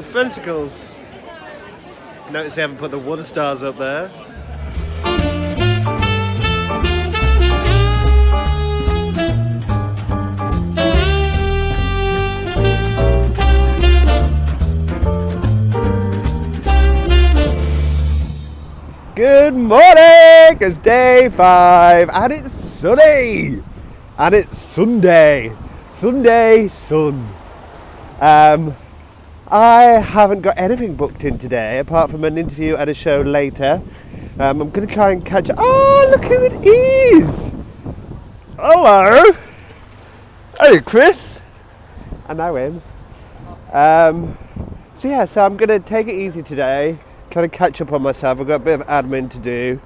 Ooh. Notice they haven't put the water stars up there. Good morning! It's day five and it's sunny! And it's Sunday. Sunday sun. Um, I haven't got anything booked in today apart from an interview and a show later. Um, I'm going to try and catch. Oh, look who it is! Hello! Hey, Chris! I know him. Um, so, yeah, so I'm going to take it easy today, kind of catch up on myself. I've got a bit of admin to do.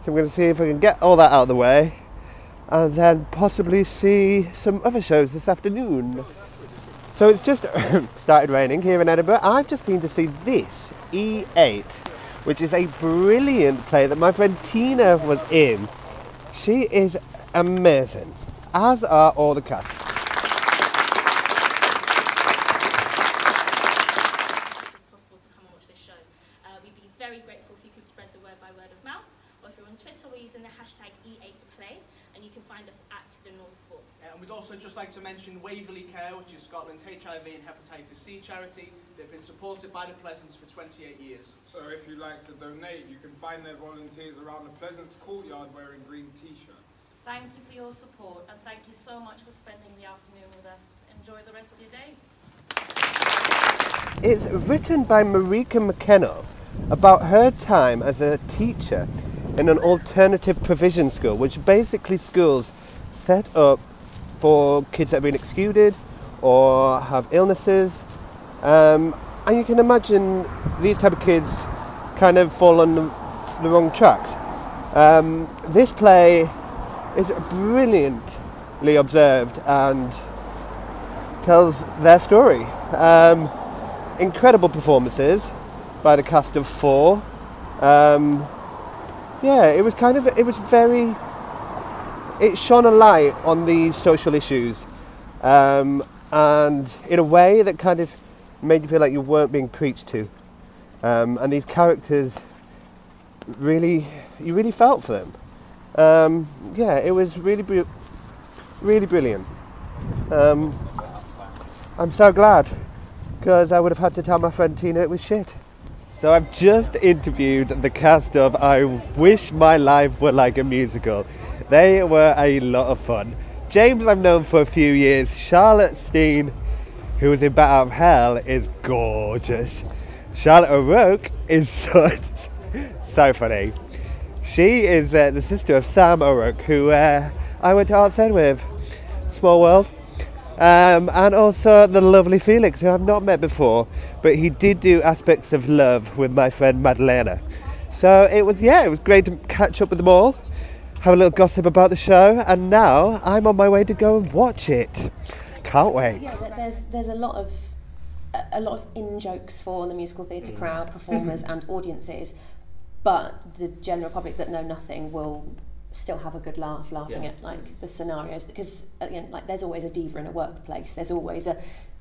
So, I'm going to see if I can get all that out of the way and then possibly see some other shows this afternoon. So it's just started raining here in Edinburgh. I've just been to see this E8, which is a brilliant play that my friend Tina was in. She is amazing, as are all the cast. it's possible to come and watch this show. Uh, we'd be very grateful if you could spread the word by word of mouth, or if you're on Twitter, we're using the hashtag E8Play, and you can find us at the North Hall. Uh, And we'd also just like to mention Waverley Care, which is Scotland's HIV and hepatitis C charity. They've been supported by the Pleasance for 28 years. So if you'd like to donate, you can find their volunteers around the Pleasance courtyard wearing green t-shirts. Thank you for your support and thank you so much for spending the afternoon with us. Enjoy the rest of your day. It's written by Marika McKenna about her time as a teacher in an alternative provision school, which basically schools set up for kids that have been excluded or have illnesses. Um, and you can imagine these type of kids kind of fall on the, the wrong tracks. Um, this play is brilliantly observed and tells their story. Um, incredible performances by the cast of four. Um, yeah, it was kind of, it was very, it shone a light on these social issues um, and in a way that kind of made you feel like you weren't being preached to. Um, and these characters really, you really felt for them. Um, yeah, it was really, bri- really brilliant. Um, I'm so glad because I would have had to tell my friend Tina it was shit. So I've just interviewed the cast of I Wish My Life Were Like a Musical. They were a lot of fun. James I've known for a few years. Charlotte Steen, who was in Bat Out of Hell, is gorgeous. Charlotte O'Rourke is such so funny. She is uh, the sister of Sam O'Rourke, who uh, I went to Arts Ed with. Small world. Um, and also the lovely Felix, who I've not met before, but he did do aspects of love with my friend Madalena. So it was, yeah, it was great to catch up with them all, have a little gossip about the show, and now I'm on my way to go and watch it. Can't wait. Yeah, there's there's a lot of a- a lot of in jokes for the musical theatre crowd, performers, and audiences, but the general public that know nothing will still have a good laugh laughing Yeah. at like the scenarios because at the end, like there's always a diva in a workplace. There's always a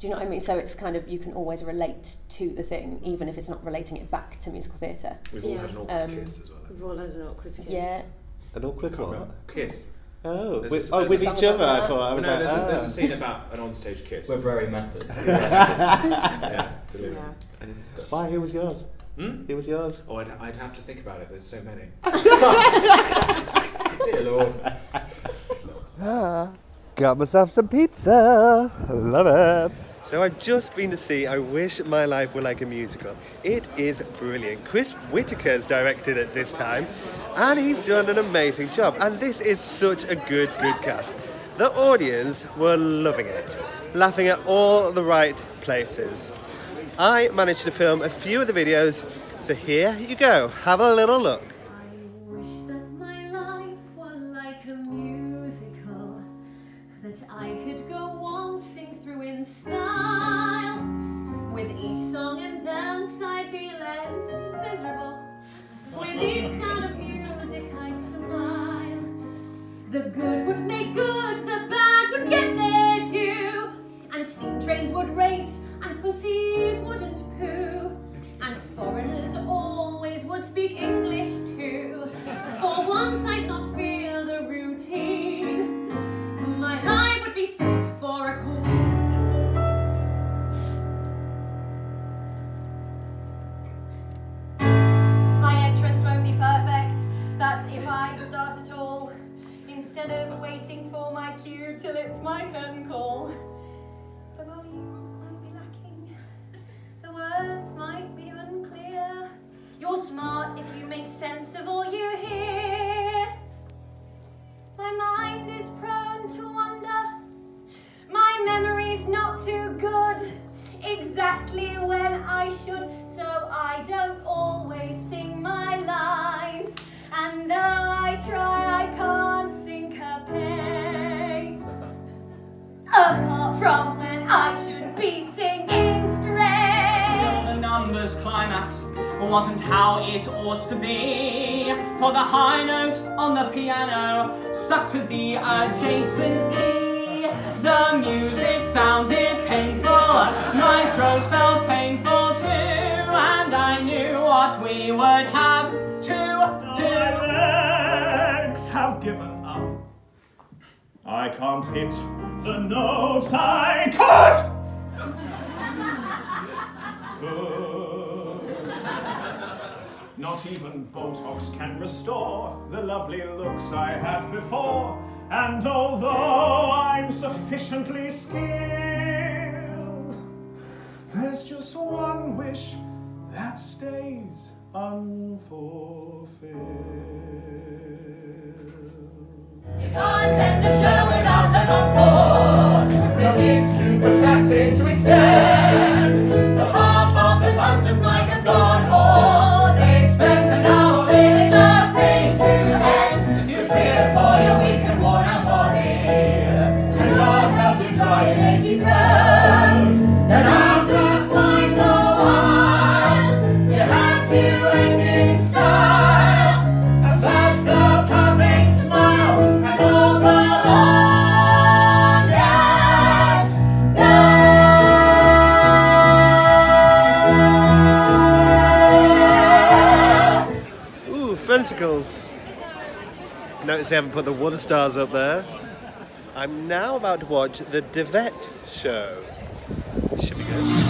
do you know what I mean? So it's kind of you can always relate to the thing, even if it's not relating it back to musical theatre. We've all Yeah. had an awkward Um, kiss as well. We've all had an awkward kiss. Yeah, An awkward Can't remember. Kiss. Oh, There's with, a- oh, there's with a- each other, I thought. I was no, like, there's, a, there's ah. a scene about an onstage kiss. We're very method. yeah, brilliant. Why? Who was yours? Hmm? Who was yours? Oh, I'd, I'd have to think about it. There's so many. Dear Lord. Ah, got myself some pizza. Love it. So I've just been to see I Wish My Life Were Like a Musical. It is brilliant. Chris Whitaker's directed it this time, and he's done an amazing job. And this is such a good, good cast. The audience were loving it, laughing at all the right places. I managed to film a few of the videos, so here you go. Have a little look. Make sense of all you hear. My mind is prone to wander. My memory's not too good. Exactly when I should, so I don't always sing my lines. And though I try, I can't syncopate. Apart from when I should be singing straight. The numbers climax wasn't how it ought to be. For the high note on the piano stuck to the adjacent key. The music sounded painful, my throat felt painful too, and I knew what we would have to do. My legs have given up. I can't hit the notes I could. Could. Not even Botox can restore the lovely looks I had before. And although I'm sufficiently skilled, there's just one wish that stays unfulfilled. You can't end a show without an encore. Notice they haven't put the water stars up there. I'm now about to watch the Devet show. Should be good.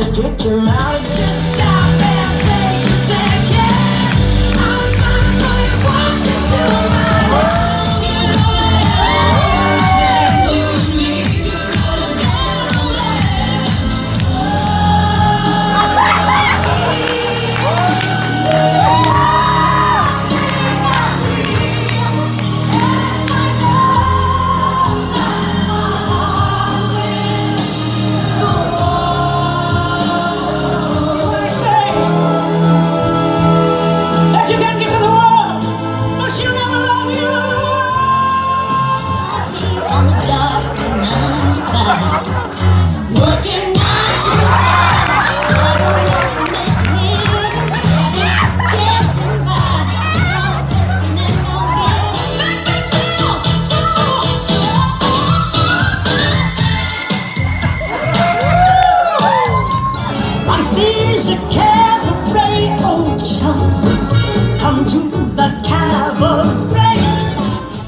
To kick him out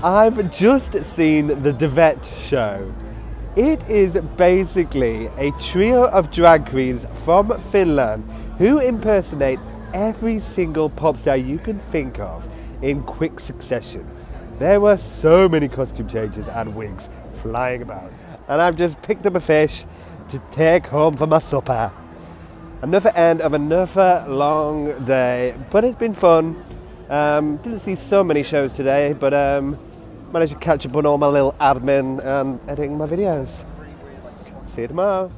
I've just seen the Devette show. It is basically a trio of drag queens from Finland who impersonate every single pop star you can think of in quick succession. There were so many costume changes and wigs flying about, and I've just picked up a fish to take home for my supper. Another end of another long day, but it's been fun. Um, didn't see so many shows today, but um, managed to catch up on all my little admin and editing my videos. See you tomorrow.